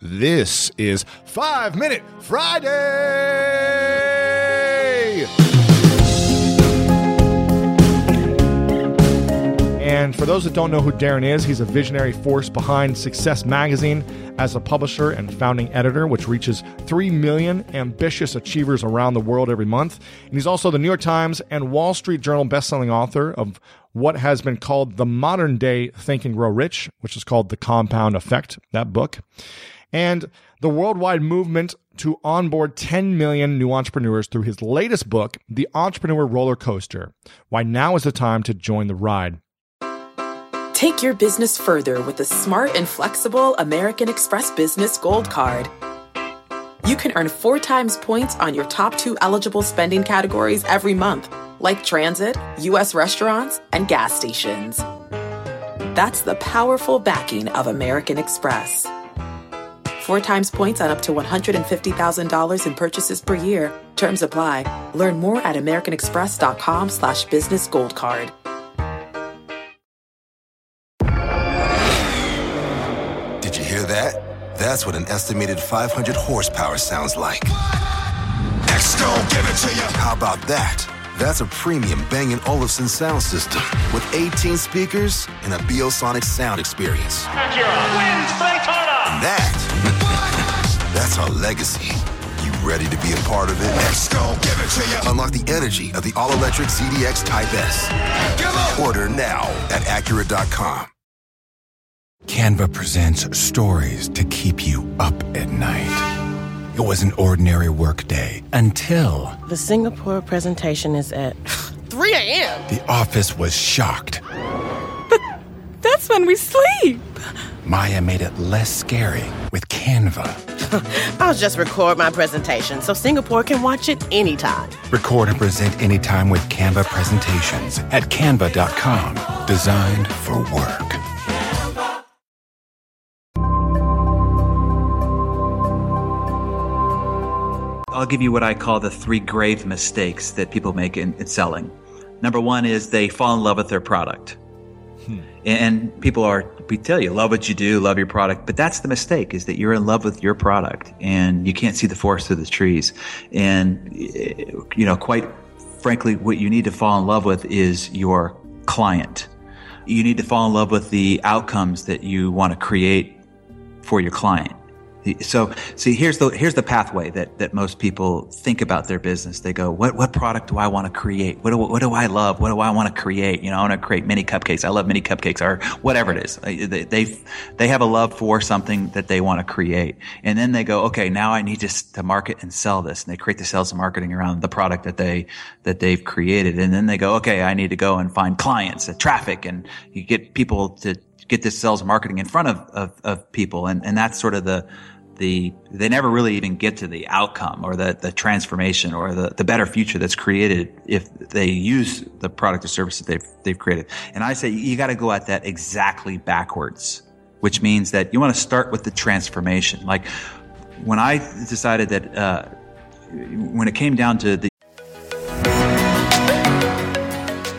This is Five Minute Friday! And for those that don't know who Darren is, he's a visionary force behind Success Magazine as a publisher and founding editor, which reaches 3 million ambitious achievers around the world every month. And he's also the New York Times and Wall Street Journal bestselling author of what has been called the modern day Think and Grow Rich, which is called The Compound Effect, that book. And the worldwide movement to onboard 10 million new entrepreneurs through his latest book, The Entrepreneur Roller Coaster Why Now is the Time to Join the Ride. Take your business further with the smart and flexible American Express Business Gold Card. You can earn four times points on your top two eligible spending categories every month, like transit, U.S. restaurants, and gas stations. That's the powerful backing of American Express. Four times points on up to $150,000 in purchases per year. Terms apply. Learn more at americanexpress.com slash business gold card. Did you hear that? That's what an estimated 500 horsepower sounds like. Next, give it to you. How about that? That's a premium Bang & Olufsen sound system with 18 speakers and a Biosonic sound experience. wins Daytona. And that, that's our legacy. You ready to be a part of it? Let's go, give it to you. Unlock the energy of the all-electric ZDX Type S. Order now at Acura.com. Canva presents stories to keep you up at night. It was an ordinary workday until The Singapore presentation is at 3 a.m. the office was shocked. That's when we sleep. Maya made it less scary with Canva. I'll just record my presentation so Singapore can watch it anytime. Record and present anytime with Canva presentations at canva.com. Designed for work. I'll give you what I call the three grave mistakes that people make in, in selling. Number one is they fall in love with their product. Hmm. And people are, we tell you, love what you do, love your product. But that's the mistake is that you're in love with your product and you can't see the forest through the trees. And, eh, you know, quite frankly, what you need to fall in love with is your client. You need to fall in love with the outcomes that you want to create for your client. So, see, here's the here's the pathway that that most people think about their business. They go, "What what product do I want to create? What do, what do I love? What do I want to create? You know, I want to create mini cupcakes. I love mini cupcakes, or whatever it is. They they they have a love for something that they want to create, and then they go, "Okay, now I need to to market and sell this." And they create the sales and marketing around the product that they that they've created, and then they go, "Okay, I need to go and find clients, and traffic, and you get people to." Get this sales marketing in front of, of, of people, and, and that's sort of the the they never really even get to the outcome or the, the transformation or the, the better future that's created if they use the product or service that they've they've created. And I say you got to go at that exactly backwards, which means that you want to start with the transformation. Like when I decided that uh, when it came down to the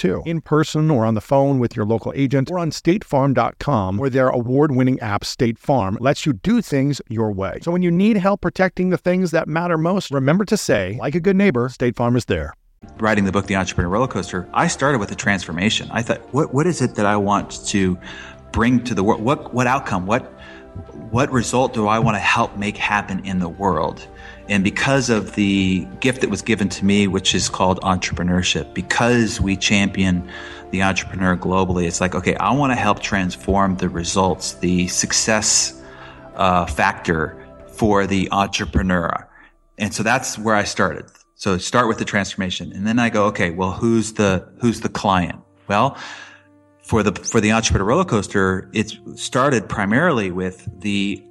too, in person or on the phone with your local agent or on statefarm.com, where their award winning app, State Farm, lets you do things your way. So when you need help protecting the things that matter most, remember to say, like a good neighbor, State Farm is there. Writing the book, The Entrepreneur Roller Coaster, I started with a transformation. I thought, what, what is it that I want to bring to the world? What, what outcome? What, what result do I want to help make happen in the world? And because of the gift that was given to me, which is called entrepreneurship, because we champion the entrepreneur globally, it's like, okay, I want to help transform the results, the success uh, factor for the entrepreneur. And so that's where I started. So start with the transformation. And then I go, okay, well, who's the, who's the client? Well, for the, for the entrepreneur roller coaster, it started primarily with the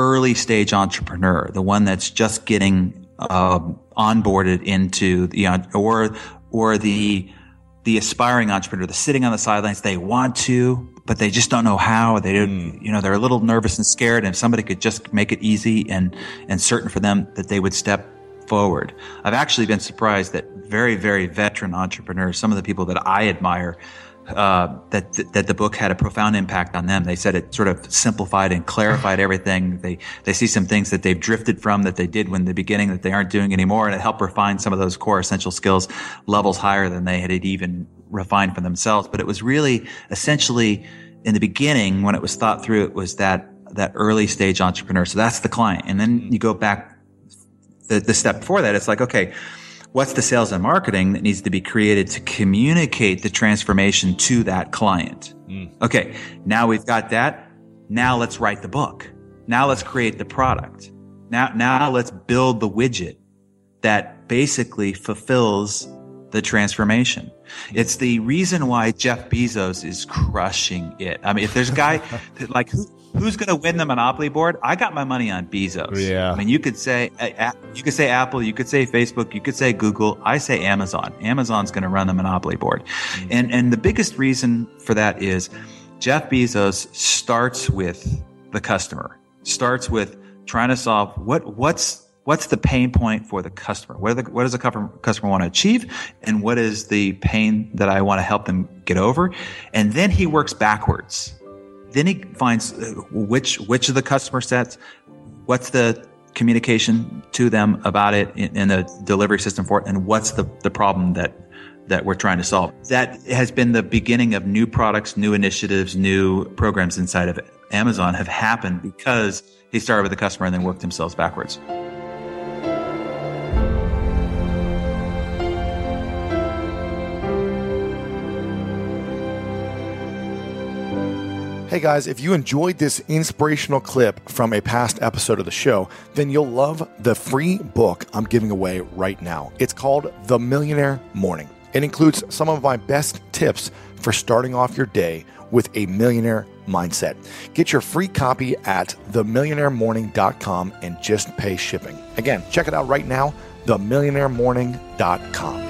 early stage entrepreneur, the one that's just getting um, onboarded into the or or the the aspiring entrepreneur, the sitting on the sidelines. They want to, but they just don't know how. They don't, mm. you know, they're a little nervous and scared. And if somebody could just make it easy and and certain for them that they would step forward. I've actually been surprised that very very veteran entrepreneurs, some of the people that I admire uh, that that the book had a profound impact on them. They said it sort of simplified and clarified everything. They they see some things that they've drifted from that they did when the beginning that they aren't doing anymore, and it helped refine some of those core essential skills levels higher than they had even refined for themselves. But it was really essentially in the beginning when it was thought through, it was that that early stage entrepreneur. So that's the client, and then you go back the, the step before that. It's like okay what's the sales and marketing that needs to be created to communicate the transformation to that client? Mm. Okay. Now we've got that. Now let's write the book. Now let's create the product. Now, now let's build the widget that basically fulfills the transformation. It's the reason why Jeff Bezos is crushing it. I mean, if there's a guy like who, who's going to win the monopoly board? I got my money on Bezos. Yeah. I mean, you could say you could say Apple, you could say Facebook, you could say Google. I say Amazon. Amazon's going to run the monopoly board, mm-hmm. and and the biggest reason for that is Jeff Bezos starts with the customer. Starts with trying to solve what what's what's the pain point for the customer? What, the, what does the customer want to achieve? And what is the pain that I want to help them get over? And then he works backwards then he finds uh, which which of the customer sets, what's the communication to them about it in, in the delivery system for it, and what's the, the problem that that we're trying to solve. That has been the beginning of new products, new initiatives, new programs inside of Amazon have happened because he started with the customer and then worked themselves backwards. Hey guys, if you enjoyed this inspirational clip from a past episode of the show, then you'll love the free book I'm giving away right now. It's called The Millionaire Morning. It includes some of my best tips for starting off your day with a millionaire mindset. Get your free copy at themillionairemorning.com and just pay shipping. Again, check it out right now, themillionairemorning.com.